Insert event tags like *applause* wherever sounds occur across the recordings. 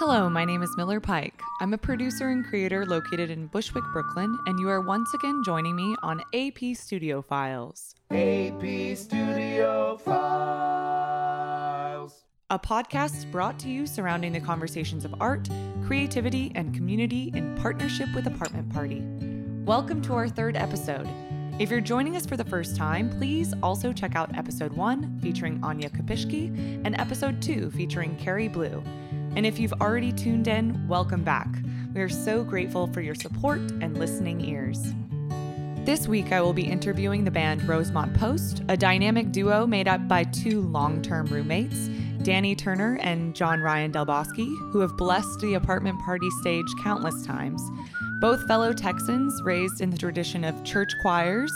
Hello, my name is Miller Pike. I'm a producer and creator located in Bushwick, Brooklyn, and you are once again joining me on AP Studio Files. AP Studio Files. A podcast brought to you surrounding the conversations of art, creativity, and community in partnership with Apartment Party. Welcome to our third episode. If you're joining us for the first time, please also check out episode one featuring Anya Kapishki and episode two featuring Carrie Blue. And if you've already tuned in, welcome back. We are so grateful for your support and listening ears. This week, I will be interviewing the band Rosemont Post, a dynamic duo made up by two long term roommates, Danny Turner and John Ryan Delbosky, who have blessed the apartment party stage countless times. Both fellow Texans raised in the tradition of church choirs,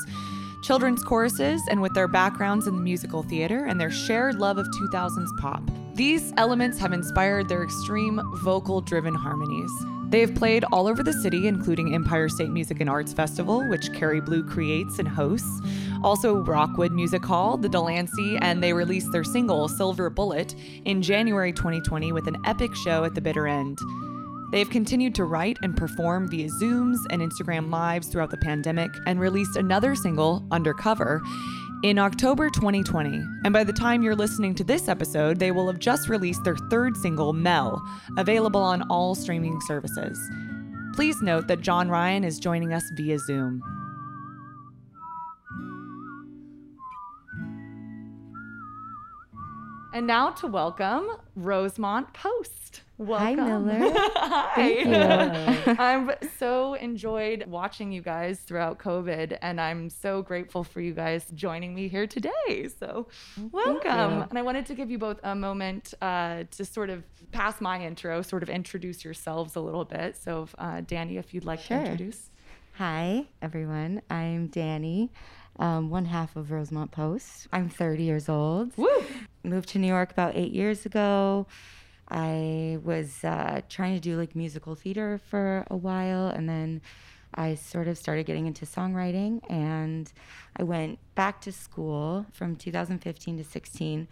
children's choruses, and with their backgrounds in the musical theater and their shared love of 2000s pop. These elements have inspired their extreme vocal driven harmonies. They have played all over the city, including Empire State Music and Arts Festival, which Carrie Blue creates and hosts, also Rockwood Music Hall, the Delancey, and they released their single, Silver Bullet, in January 2020 with an epic show at the bitter end. They have continued to write and perform via Zooms and Instagram Lives throughout the pandemic and released another single, Undercover, in October 2020. And by the time you're listening to this episode, they will have just released their third single, Mel, available on all streaming services. Please note that John Ryan is joining us via Zoom. And now to welcome Rosemont Post. Welcome. Hi, Miller. *laughs* Hi. Thank you. *laughs* *laughs* I've so enjoyed watching you guys throughout COVID, and I'm so grateful for you guys joining me here today. So, welcome. And I wanted to give you both a moment uh, to sort of pass my intro, sort of introduce yourselves a little bit. So, uh, Danny, if you'd like Sure. to introduce. Hi, everyone. I'm Danny, um, one half of Rosemont Post. I'm 30 years old. Woo! Moved to New York about eight years ago. I was uh, trying to do like musical theater for a while, and then I sort of started getting into songwriting. And I went back to school from 2015 to 16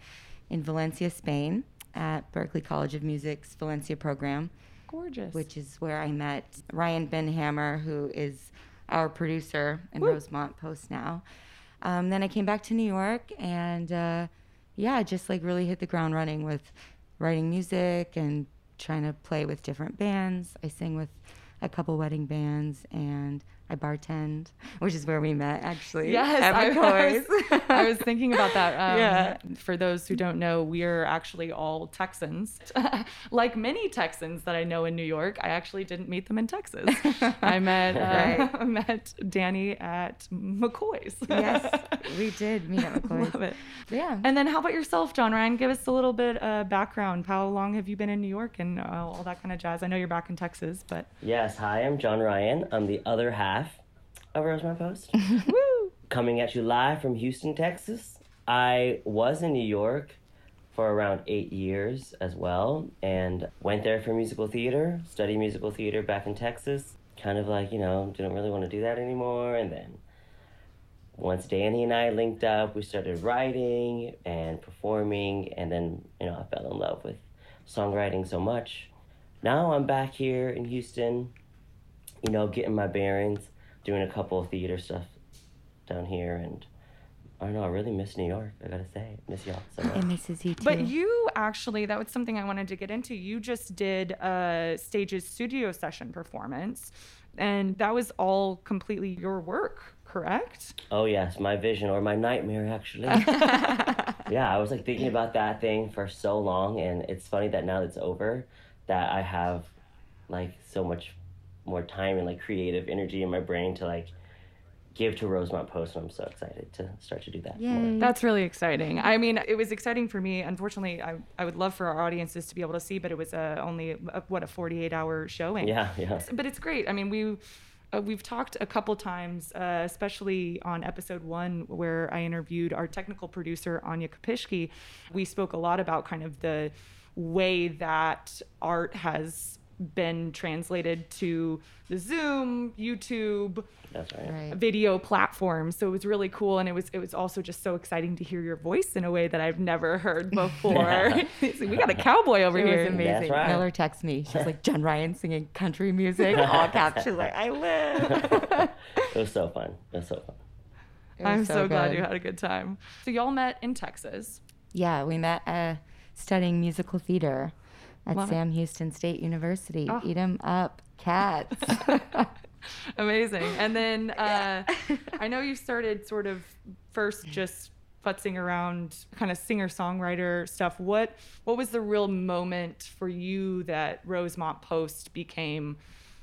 in Valencia, Spain, at Berklee College of Music's Valencia program. Gorgeous. which is where I met Ryan Benhammer, who is our producer in Woo. Rosemont Post now. Um, then I came back to New York and uh, yeah, just like really hit the ground running with writing music and trying to play with different bands. I sing with a couple wedding bands and I bartend, which is where we met actually. Yes, at I McCoy's. was, I was thinking about that. *laughs* Um, Yeah. For those who don't know, we are actually all Texans. *laughs* like many Texans that I know in New York, I actually didn't meet them in Texas. *laughs* I met uh, Right. I met Danny at McCoy's. yes, we did meet at McCoy's. Love it. Yeah. And then how about yourself, John Ryan? Give us a little bit uh, background. How long have you been in New York and uh, all that kind of jazz? I know you're back in Texas, but Yes, hi, I'm John Ryan. I'm the other half of Rosemont Post. *laughs* woo! Coming at you live from Houston, Texas. I was in New York for around eight years as well, and went there for musical theater, studied musical theater back in Texas. Kind of like, you know, didn't really want to do that anymore. And then once Danny and I linked up, we started writing and performing, and then, you know, I fell in love with songwriting so much. Now I'm back here in Houston, you know, getting my bearings, doing a couple of theater stuff down here, and I don't know, I really miss New York, I gotta say. Miss y'all so much. It misses you too. But you actually, that was something I wanted to get into. You just did a Stages studio session performance, and that was all completely your work, correct? Oh yes, my vision or my nightmare actually. *laughs* yeah, I was like thinking about that thing for so long and it's funny that now it's over that I have like so much more time and like creative energy in my brain to like give to Rosemont Post and I'm so excited to start to do that. more. Yay. That's really exciting. I mean, it was exciting for me. Unfortunately, I, I would love for our audiences to be able to see, but it was uh, only a, what a 48 hour showing. Yeah, yeah. but it's great. I mean, we uh, we've talked a couple times, uh, especially on episode one where I interviewed our technical producer Anya Kapishki. We spoke a lot about kind of the way that art has been translated to the Zoom, YouTube, That's right. Right. video platforms. So it was really cool, and it was it was also just so exciting to hear your voice in a way that I've never heard *laughs* before. So *laughs* we got a cowboy over It here. was amazing. That's right. Miller texts me. She's like, Jen Ryan singing country music, *laughs* all caps. She's like, I live. It was so fun. It was so fun. Was I'm so, glad you had a good time. So y'all met in Texas. Yeah, we met uh, studying musical theater at Love it. Sam Houston State University. Oh. Eat 'em up, cats. *laughs* Amazing. And then *laughs* uh, I know you started sort of first just futzing around kind of singer songwriter stuff. What what was the real moment for you that Rosemont Post became,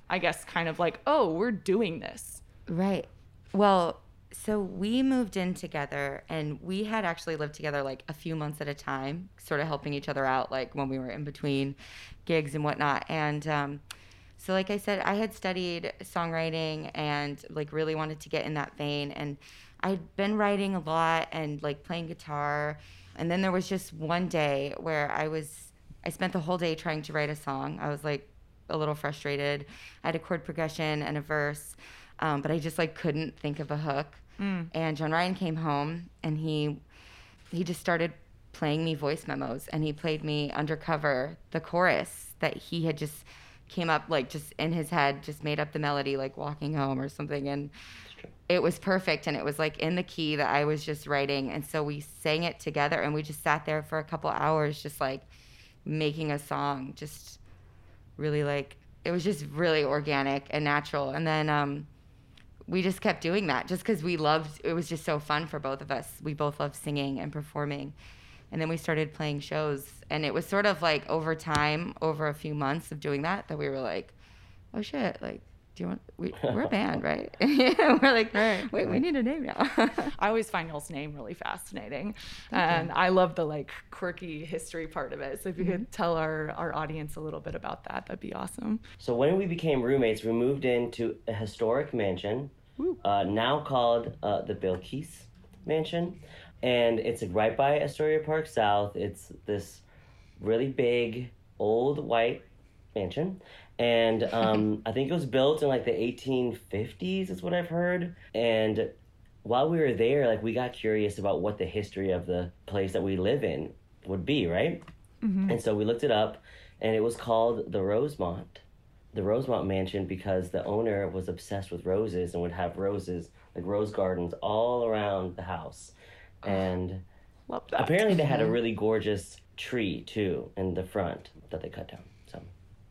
I guess, kind of like, oh, we're doing this? Right. Well, so we moved in together and we had actually lived together like a few months at a time, sort of helping each other out, like when we were in between gigs and whatnot. And um, so, like I said, I had studied songwriting and like really wanted to get in that vein. And I'd been writing a lot and like playing guitar. And then there was just one day where I was, I spent the whole day trying to write a song. I was like a little frustrated. I had a chord progression and a verse um, but I just like couldn't think of a hook. And John Ryan came home and he he just started playing me voice memos and he played me undercover the chorus that he had just came up like just in his head just made up the melody like walking home or something and it was perfect and it was like in the key that I was just writing and so we sang it together and we just sat there for a couple hours just like making a song just really like it was just really organic and natural and then um we just kept doing that just because we loved it was just so fun for both of us. We both loved singing and performing. And then we started playing shows. And it was sort of like over time over a few months of doing that that we were like oh shit like do you want we, we're a *laughs* band right? Yeah *laughs* we're like Right. wait we need a name now. *laughs* I always find y'all's name really fascinating, and I love the like quirky history part of it. So if you could mm-hmm. tell our our audience a little bit about that, that'd be awesome. So when we became roommates, we moved into a historic mansion, uh, now called uh, the Bilkis Mansion, and it's right by Astoria Park South. It's this really big old white mansion, and *laughs* um, I think it was built in like the 1850s. Is what I've heard, and while we were there, like we got curious about what the history of the place that we live in would be, right? And so we looked it up, and it was called the Rosemont, the Rosemont Mansion, because the owner was obsessed with roses and would have roses, like rose gardens, all around the house. And apparently, they had a really gorgeous tree too in the front that they cut down. So,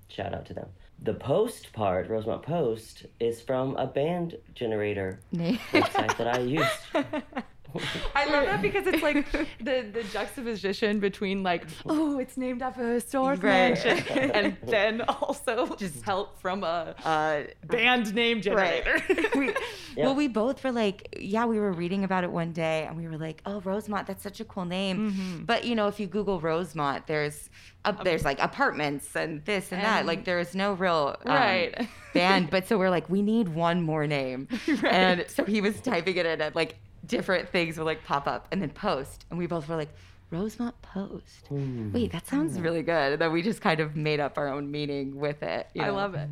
shout out to them. The post part, Rosemont Post, is from a band generator *laughs* website that I used. *laughs* *laughs* I love that because it's like *laughs* the the juxtaposition between like, oh, it's named after a historic Right. mansion, *laughs* and then also just help from a uh, band name generator. we, Yeah. Well, we both were like, yeah, we were reading about it one day and we were like, oh, Rosemont, that's such a cool name. Mm-hmm. But, you know, if you Google Rosemont, there's up there's like apartments and this and, that. Like, there is no real um, Right. band. But so we're like, we need one more name. Right. And so he was typing it in and like different things would like pop up and then post. And we both were like, Rosemont Post. Hmm. Wait, that sounds hmm. really good. And then we just kind of made up our own meaning with it. you I love it.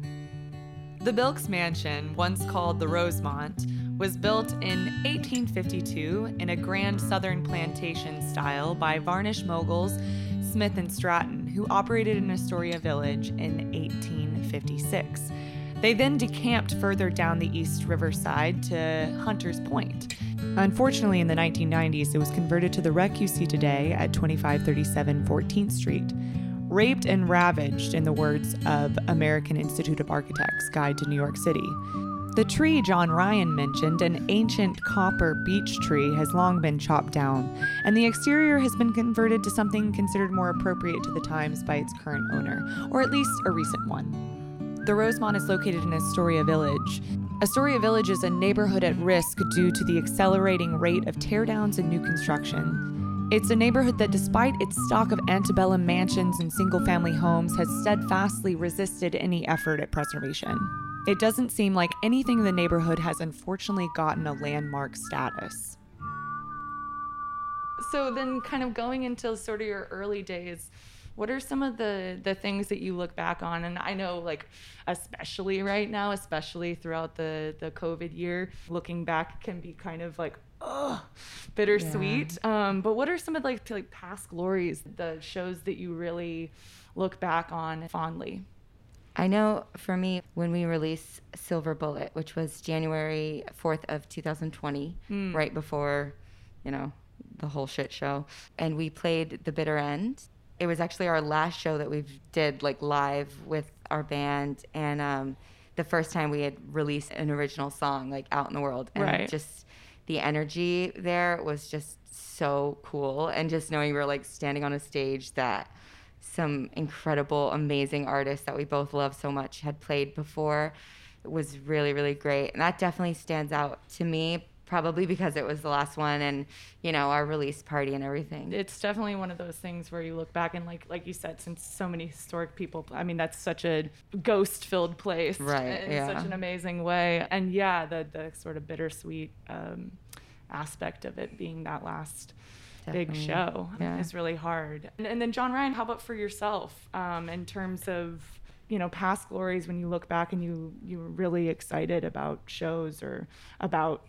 The Bilks Mansion, once called the Rosemont, was built in 1852 in a grand southern plantation style by Varnish moguls Smith and Stratton, who operated in Astoria Village in 1856. They then decamped further down the East Riverside to Hunter's Point. Unfortunately, in the 1990s, it was converted to the wreck you see today at 2537 14th Street. Raped and ravaged, in the words of American Institute of Architects Guide to New York City. The tree John Ryan mentioned, an ancient copper beech tree, has long been chopped down, and the exterior has been converted to something considered more appropriate to the times by its current owner, or at least a recent one. The Rosemont is located in Astoria Village. Astoria Village is a neighborhood at risk due to the accelerating rate of teardowns and new construction. It's a neighborhood that, despite its stock of antebellum mansions and single family homes, has steadfastly resisted any effort at preservation. It doesn't seem like anything in the neighborhood has unfortunately gotten a landmark status. So, then, kind of going into sort of your early days What are some of the the things that you look back on? And I know, like, especially right now, especially throughout the the COVID year, looking back can be kind of like, oh, bittersweet. Yeah. Um, but what are some of like like past glories, the shows that you really look back on fondly? I know for me, when we released Silver Bullet, which was January 4th of 2020, mm. right before, you know, the whole shit show, and we played The Bitter End. It was actually our last show that we did like live with our band, and um, the first time we had released an original song like out in the world, and right. just the energy there was just so cool, and just knowing we were like standing on a stage that some incredible, amazing artists that we both love so much had played before. Was really, really great. And that definitely stands out to me, probably because it was the last one and, you know, our release party and everything. It's definitely one of those things where you look back and like like you said, since so many historic people I mean, that's such a ghost filled place. Right. In yeah. such an amazing way. And yeah, the the sort of bittersweet um, aspect of it being that last Definitely. big show yeah. is really hard. And, and, then John Ryan, how about for yourself um, in terms of you know past glories when you look back and you you were really excited about shows or about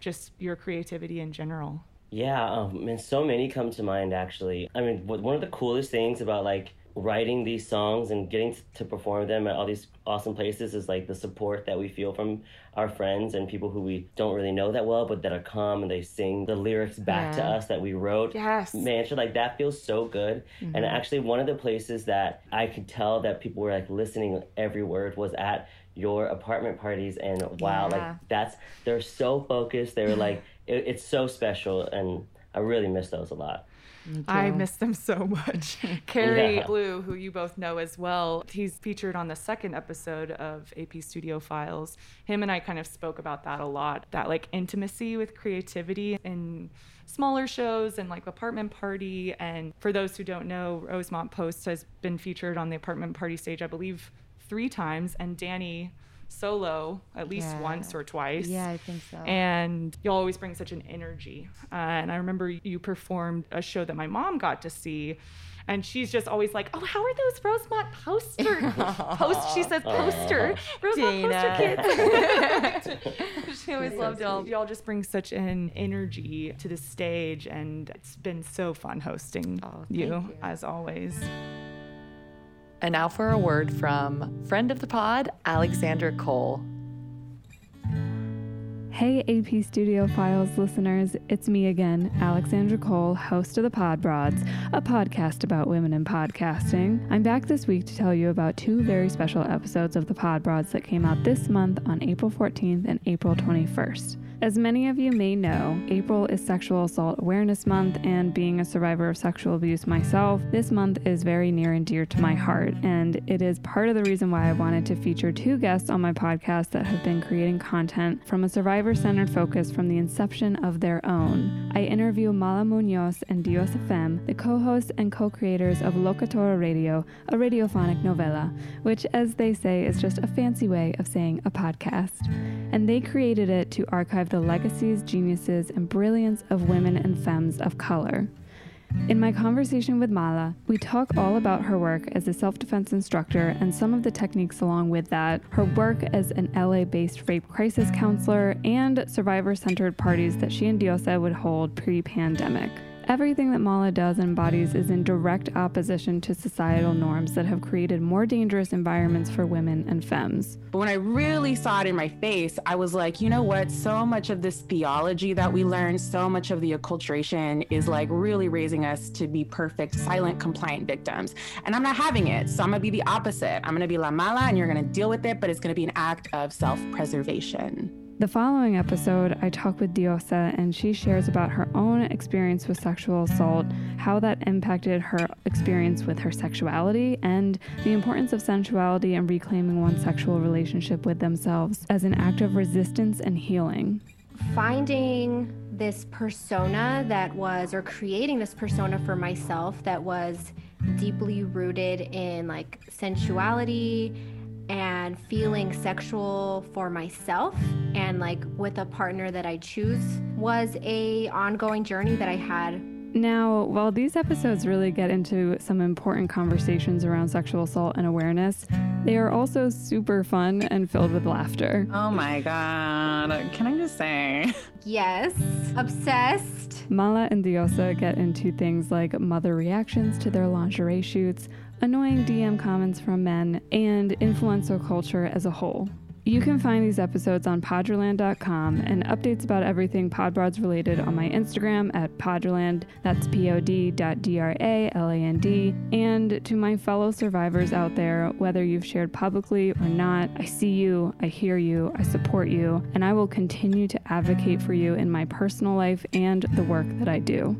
just your creativity in general? Yeah, um, and so many come to mind actually. I mean, one of the coolest things about like writing these songs and getting to perform them at all these awesome places is like the support that we feel from our friends and people who we don't really know that well but that are calm and they sing the lyrics back yeah. to us that we wrote yes man like that feels so good mm-hmm. and actually one of the places that i could tell that people were like listening every word was at your apartment parties and wow yeah. like that's they're so focused they were *laughs* like it, it's so special and i really miss those a lot I miss them so much. *laughs* Carrie yeah. Blue, who you both know as well, he's featured on the second episode of AP Studio Files. Him and I kind of spoke about that a lot that like intimacy with creativity in smaller shows and like Apartment Party. And for those who don't know, Rosemont Post has been featured on the Apartment Party stage, I believe, three times. And Danny solo at least yeah. once or twice. Yeah, I think so. And you always bring such an energy. Uh, and I remember you performed a show that my mom got to see. And she's just always like, "Oh, how are those Rosemont poster *laughs* post?" She says, "Poster, Rosemont Dana. poster kids." *laughs* *laughs* she always loved y'all. Y'all just bring such an energy to the stage, and it's been so fun hosting oh, you, you as always. And now for a word from friend of the pod, Alexandra Cole. Hey, AP Studio Files listeners, it's me again, Alexandra Cole, host of the Pod Broads, a podcast about women in podcasting. I'm back this week to tell you about two very special episodes of the Pod Broads that came out this month on April 14th and April 21st. As many of you may know, April is Sexual Assault Awareness Month, and being a survivor of sexual abuse myself, this month is very near and dear to my heart. And it is part of the reason why I wanted to feature two guests on my podcast that have been creating content from a survivor centered focus from the inception of their own. I interview Mala Munoz and Diosa Femme, the co hosts and co creators of Locatora Radio, a radiophonic novella, which, as they say, is just a fancy way of saying a podcast. And they created it to archive the legacies, geniuses, and brilliance of women and femmes of color. In my conversation with Mala, we talk all about her work as a self defense instructor and some of the techniques along with that, her work as an LA based rape crisis counselor, and survivor centered parties that she and Diosa would hold pre pandemic. Everything that Mala does and embodies is in direct opposition to societal norms that have created more dangerous environments for women and femmes. But when I really saw it in my face, I was like, you know what? So much of this theology that we learn, so much of the acculturation is like really raising us to be perfect, silent, compliant victims. And I'm not having it. So I'm gonna be the opposite. I'm gonna be La Mala and you're gonna deal with it, but it's gonna be an act of self preservation. The following episode, I talk with Diosa, and she shares about her own experience with sexual assault, how that impacted her experience with her sexuality, and the importance of sensuality and reclaiming one's sexual relationship with themselves as an act of resistance and healing. Finding this persona that was, or creating this persona for myself that was deeply rooted in like sensuality and feeling sexual for myself and like with a partner that I choose was a ongoing journey that I had Now, while these episodes really get into some important conversations around sexual assault and awareness, they are also super fun and filled with laughter. Oh my God. Can I just say? Yes. Obsessed. Mala and Diosa get into things like mother reactions to their lingerie shoots, annoying DM comments from men, and influencer culture as a whole. You can find these episodes on Poddraland.com and updates about everything Podbroads related on my Instagram at Poddraland. That's P O D D R A L A N D. And to my fellow survivors out there, whether you've shared publicly or not, I see you, I hear you, I support you, and I will continue to advocate for you in my personal life and the work that I do.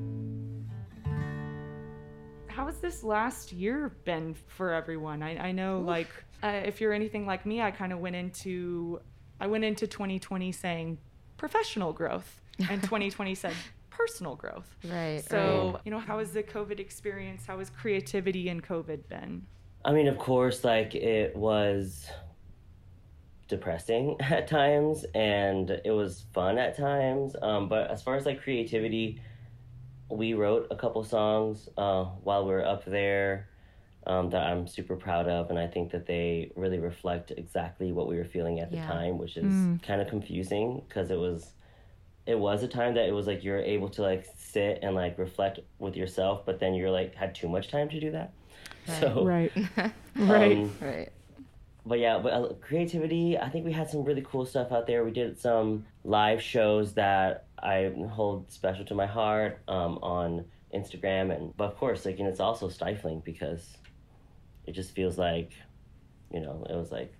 How has this last year been for everyone? I, I know, like, uh, if you're anything like me, I kind of went into, I went into 2020 saying professional growth, and *laughs* 2020 said personal growth. Right. So, right. you know, how has the COVID experience? How has creativity in COVID been? I mean, of course, like it was depressing *laughs* at times and it was fun at times. Um, but as far as like creativity, we wrote a couple songs uh, while we were up there um, that I'm super proud of, and I think that they really reflect exactly what we were feeling at the Yeah. time, which is Mm. kind of confusing because it was it was a time that it was like you're able to like sit and like reflect with yourself, but then you're like had too much time to do that. Right. So Right. right. *laughs* um, right. but yeah, but uh, creativity. I think we had some really cool stuff out there. We did some live shows that I hold special to my heart um, on Instagram, and but of course, like, and it's also stifling because it just feels like, you know, it was like,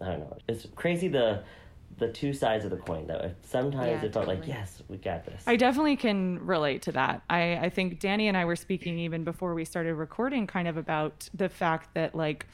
I don't know. It's crazy the the two sides of the coin. That sometimes Yeah, it felt like, yes, we got this. I definitely can relate to that. I, I think Danny and I were speaking even before we started recording, kind of about the fact that like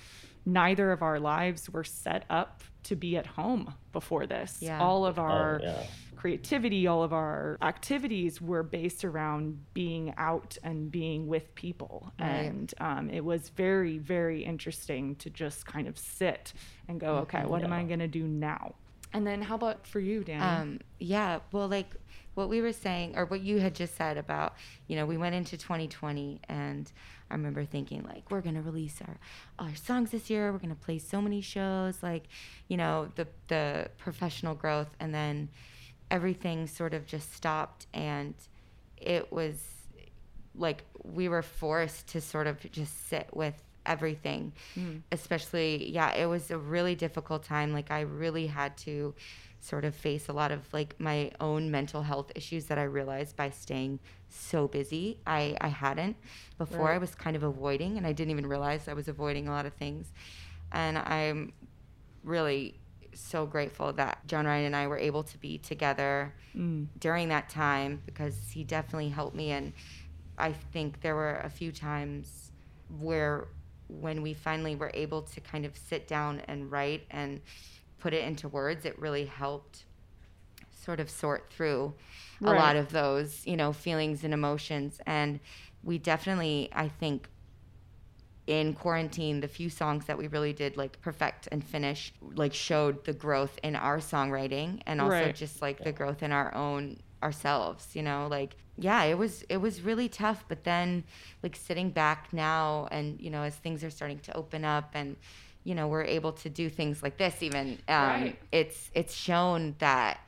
neither of our lives were set up to be at home before this. Yeah. All of our oh, yeah. Creativity, all of our activities were based around being out and being with people. Right. And um, it was very, very interesting to just kind of sit and go, okay, what am I going to do now? And then how about for you, Danny? Um, yeah, well, like what we were saying, or what you had just said about, you know, we went into 2020, and I remember thinking like, we're gonna release our our songs this year. We're gonna play so many shows, like, you know, the the professional growth, and then everything sort of just stopped, and it was like we were forced to sort of just sit with everything. Mm. Especially yeah it was a really difficult time. Like i really had to sort of face a lot of like my own mental health issues that i realized by staying so busy. I i hadn't before. I was kind of avoiding and i didn't even realize i was avoiding a lot of things. And i'm really so grateful that john ryan and i were able to be together Mm. during that time because he definitely helped me. And i think there were a few times where when we finally were able to kind of sit down and write and put it into words it really helped sort of sort through a lot of those you know feelings and emotions. And we definitely i think in quarantine the few songs that we really did like perfect and finish like showed the growth in our songwriting and also Right. just like the growth in our own ourselves you know like yeah it was it was really tough but then like sitting back now and you know as things are starting to open up and you know we're able to do things like this even um Right. it's it's shown that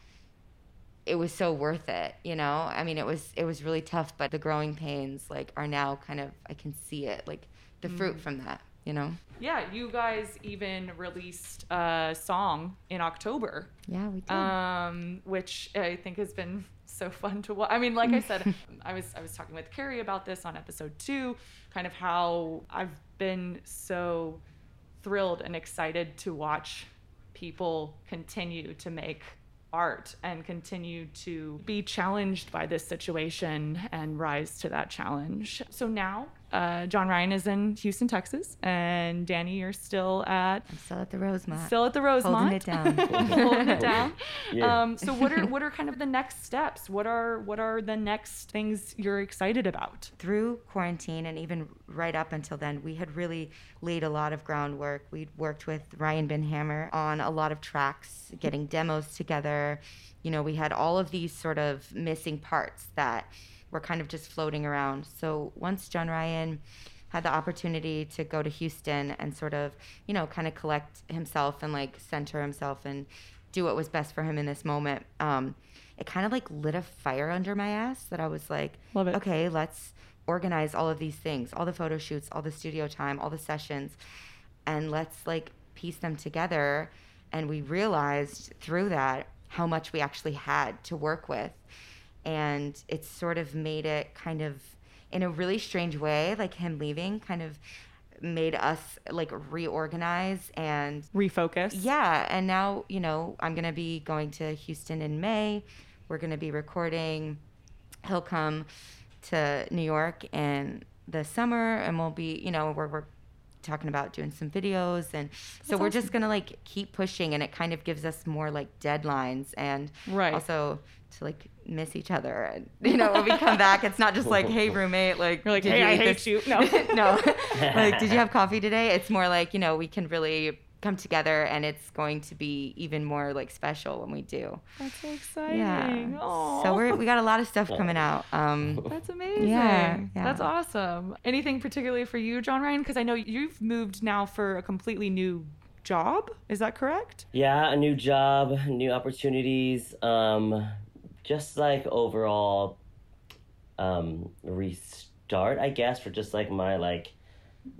it was so worth it you know i mean it was it was really tough but the growing pains like are now kind of i can see it like the fruit Mm. from that you know Yeah, you guys even released a song in October, yeah we did um, which I think has been *laughs* so fun to watch. I mean, like I said, *laughs* I was I was talking with Carrie about this on episode two, kind of how I've been so thrilled and excited to watch people continue to make art and continue to be challenged by this situation and rise to that challenge. So now, uh, John Ryan is in Houston, Texas, and Danny, you're still at i'm still at the rosemont still at the Rosemont, holding it down *laughs* holding it down. *laughs* Yeah. Um, so what are what are kind of the next steps? What are what are the next things you're excited about? through quarantine and even right up until then, we had really laid a lot of groundwork. We'd worked with Ryan Binhammer on a lot of tracks, getting demos together. You know, we had all of these sort of missing parts that were kind of just floating around. So once John Ryan had the opportunity to go to Houston and sort of, you know, kind of collect himself and like center himself and do what was best for him in this moment. Um, it kind of like lit a fire under my ass that I was like, Love it. okay, let's organize all of these things, all the photo shoots, all the studio time, all the sessions, and let's like piece them together. And we realized through that how much we actually had to work with. And it sort of made it kind of in a really strange way, like him leaving kind of made us like reorganize and Refocus. yeah, and now, you know, I'm to be going to Houston in May. We're to be recording. He'll come to New York in the summer and we'll be, you know, we're, we're talking about doing some videos and so we're just going to like keep pushing and it kind of gives us more like deadlines and Right. also to like miss each other and you know when we come back it's not just like hey *laughs* roommate like You're like, did "Hey, you I eat hate this?" you. No. *laughs* no *laughs* like did you have coffee today it's more like you know we can really come together and it's going to be even more like special when we do That's so exciting. yeah Aw. so we're we got a lot of stuff coming out um That's amazing. Yeah, yeah. That's awesome. Anything particularly for you, John Ryan? Because I know you've moved now for a completely new job. Is that correct? Yeah, a new job, new opportunities, um, just like overall um, restart, I guess, for just like my like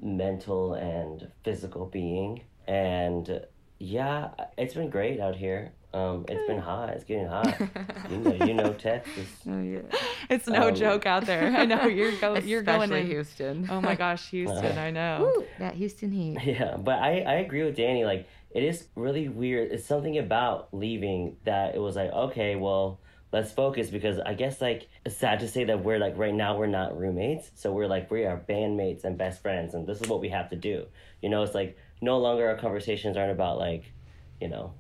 mental and physical being. And yeah, it's been great out here. Um, it's been hot. It's getting hot. you know, you know *laughs* Texas. oh, yeah. It's no Um, joke out there. I know you're go- you're going Especially in. Houston Oh my gosh, Houston! I know. Woo, that Houston heat *laughs* Yeah, but I, I agree with Danny. Like, it is really weird. It's something about leaving that it was like, okay, well, let's focus because I guess, like, it's sad to say that we're like, right now, we're not roommates. So we're like, we are bandmates and best friends, and this is what we have to do. You know, it's like, no longer our conversations aren't about, like, you know,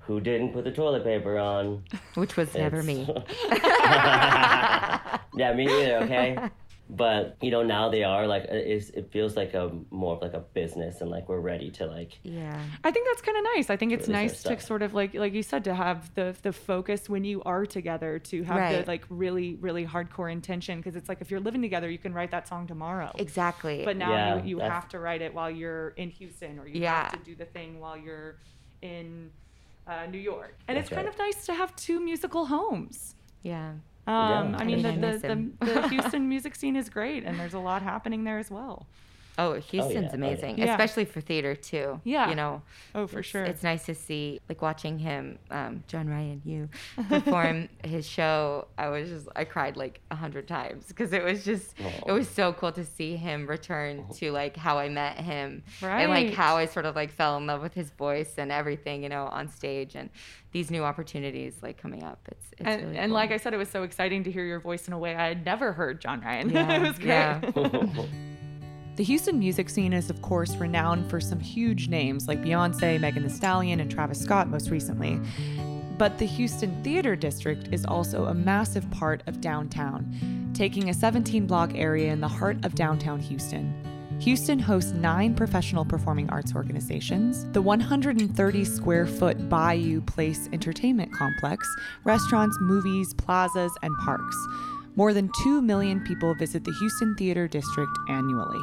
who didn't put the toilet paper on. *laughs* which was never me *laughs* *laughs* yeah, me neither. Okay, but you know now they are like it's, it feels like a more of like a business and like we're ready to like yeah I think that's kind of nice. I think it's Really nice to sort of like like you said to have the the focus when you are together to have Right. the like really really hardcore intention because it's like if you're living together you can write that song tomorrow. exactly But now Yeah, you, you that's- have to write it while you're in Houston or you Yeah. have to do the thing while you're in uh, New York. And That's it's kind of nice to have two musical homes. yeah Um, Yeah. I mean, I the, miss the, the, the Houston music scene is great, and there's a lot happening there as well. Oh, Houston's. Oh, yeah. amazing, Yeah. especially for theater too. Yeah. you know. Oh, for it's, sure. It's nice to see, like watching him, um, John Ryan, you perform *laughs* his show. I was just, I cried like a hundred times because it was just, it was so cool to see him return to like how I met him, and like how I sort of like fell in love with his voice and everything, you know, on stage and these new opportunities like coming up. It's, it's and, really and cool. like I said, it was so exciting to hear your voice in a way I had never heard John Ryan. *laughs* Yeah, it was great. yeah. *laughs* The Houston music scene is, of course, renowned for some huge names like Beyonce, Megan Thee Stallion, and Travis Scott most recently. But the Houston Theater District is also a massive part of downtown, taking a 17 block area in the heart of downtown Houston. Houston hosts nine professional performing arts organizations, the 130 square foot Bayou Place Entertainment Complex, restaurants, movies, plazas, and parks. More than 2 million people visit the Houston Theater District annually.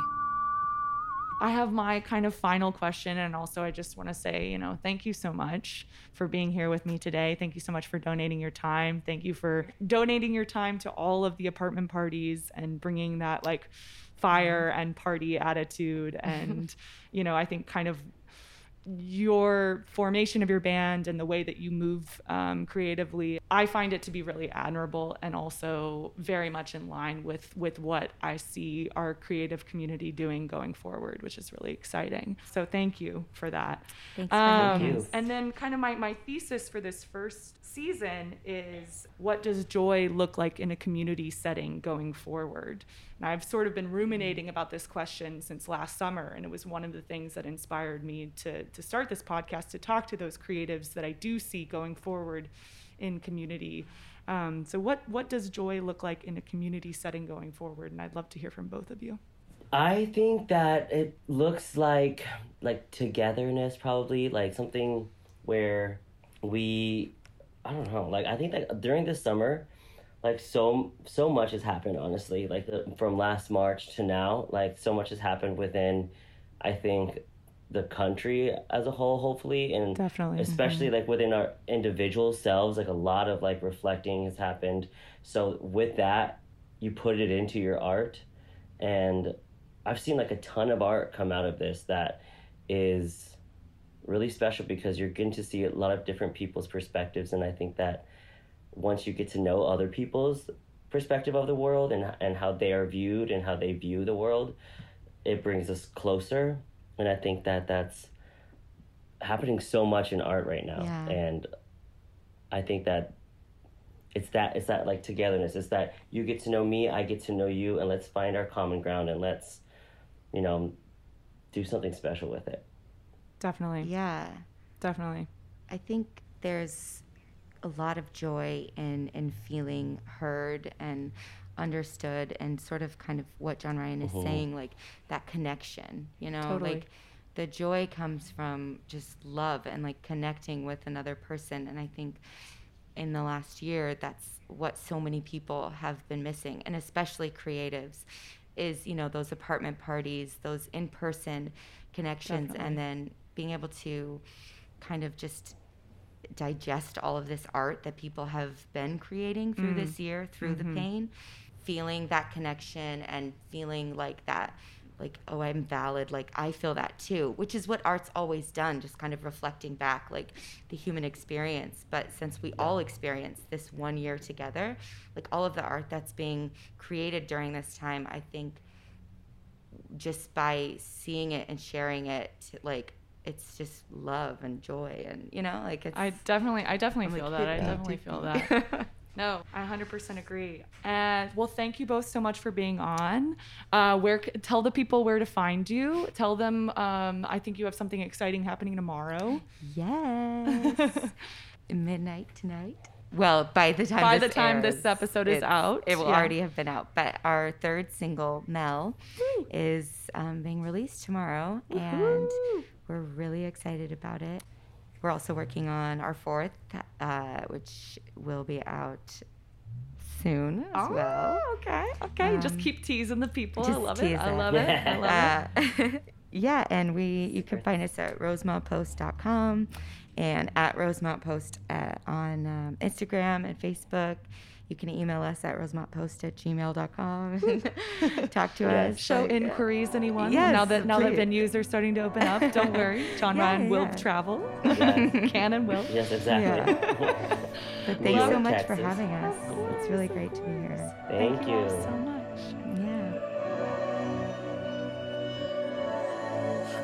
I have my kind of final question, and also I just want to say, you know, thank you so much for being here with me today. Thank you so much for donating your time. Thank you for donating your time to all of the apartment parties and bringing that like fire mm-hmm. and party attitude. *laughs* And, you know, I think kind of your formation of your band and the way that you move um, creatively i find it to be really admirable and also very much in line with with what i see our creative community doing going forward which is really exciting. So thank you for that. Thanks for having Thank you. and then kind of my, my thesis for this first season is what does joy look like in a community setting going forward and i've sort of been ruminating about this question since last summer and it was one of the things that inspired me to, to start this podcast to talk to those creatives that i do see going forward in community. Um, so what, what does joy look like in a community setting going forward? And i'd love to hear from both of you. I think that it looks like like togetherness probably like something where we I don't know like I think that during the summer like so so much has happened honestly. Like the, from last march to now like so much has happened within i think the country as a whole hopefully. And Definitely. Mm-hmm. especially like within our individual selves like a lot of like reflecting has happened. So with that you put it into your art. And i've seen like a ton of art come out of this that is really special because you're getting to see a lot of different people's perspectives. And i think that once you get to know other people's perspective of the world and, and how they are viewed and how they view the world it brings us closer and i think that that's happening so much in art right now Yeah. and i think that it's that it's that like togetherness it's that you get to know me i get to know you and let's find our common ground and let's you know do something special with it Definitely. Yeah. Definitely. I think there's a lot of joy in in feeling heard and understood and sort of kind of what John Ryan is uh-huh. saying, like that connection, you know, Totally. like the joy comes from just love and like connecting with another person. And I think in the last year, that's what so many people have been missing, and especially creatives, is you know those apartment parties, those in-person connections, Definitely. and then being able to kind of just digest all of this art that people have been creating through mm-hmm. this year through the mm-hmm. pain feeling that connection and feeling like that like oh i'm valid like i feel that too which is what art's always done just kind of reflecting back like the human experience. But since we all experience this one year together like all of the art that's being created during this time i think just by seeing it and sharing it like it's just love and joy and you know like it's I definitely, I definitely I'm feel like, that. I definitely feel that. *laughs* no, I 100% agree. And well, thank you both so much for being on. Uh, where tell the people where to find you. Tell them. Um, I think you have something exciting happening tomorrow. Yes. *laughs* Midnight tonight. Well, by the time By this the time this episode is out, it will yeah. already have been out. But our third single, Mel, is um, being released tomorrow, and we're really excited about it. We're also working on our fourth, uh, which will be out soon as well. Oh, okay, okay. just Um, keep teasing the people. I love it. I tease it. love it. I love it. *laughs* Uh, yeah, and we you can find us at rosemontpost.com and at rosemontpost at, on um, Instagram and Facebook. You can email us at rosemontpost at gmail.com and *laughs* talk to us. Show Like, inquiries, anyone? Yes, now that now that venues are starting to open up, don't worry. *laughs* John Yeah, Ryan will travel. Yes. *laughs* Can and will. yes exactly But thanks so York, much for having us. It's really great to be here. thank you so much. Yeah.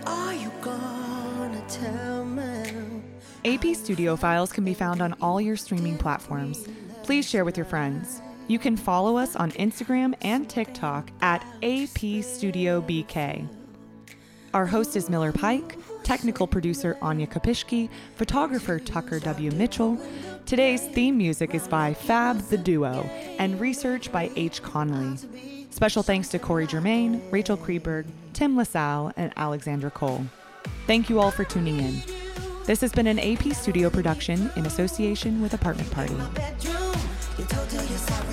Are you gonna tell me? AP Studio Files can be found on all your streaming platforms. Please share with your friends. You can follow us on Instagram and TikTok at AP Studio BK. Our host is Miller Pike, technical producer Anya Kopishki, photographer Tucker W. Mitchell. Today's theme music is by Fab the Duo and research by H. Connolly. Special thanks to Corey Germain, Rachel Kreberg, Tim LaSalle, and Alexandra Cole. Thank you all for tuning in. This has been an AP Studio production in association with Apartment Party. Her you're sorry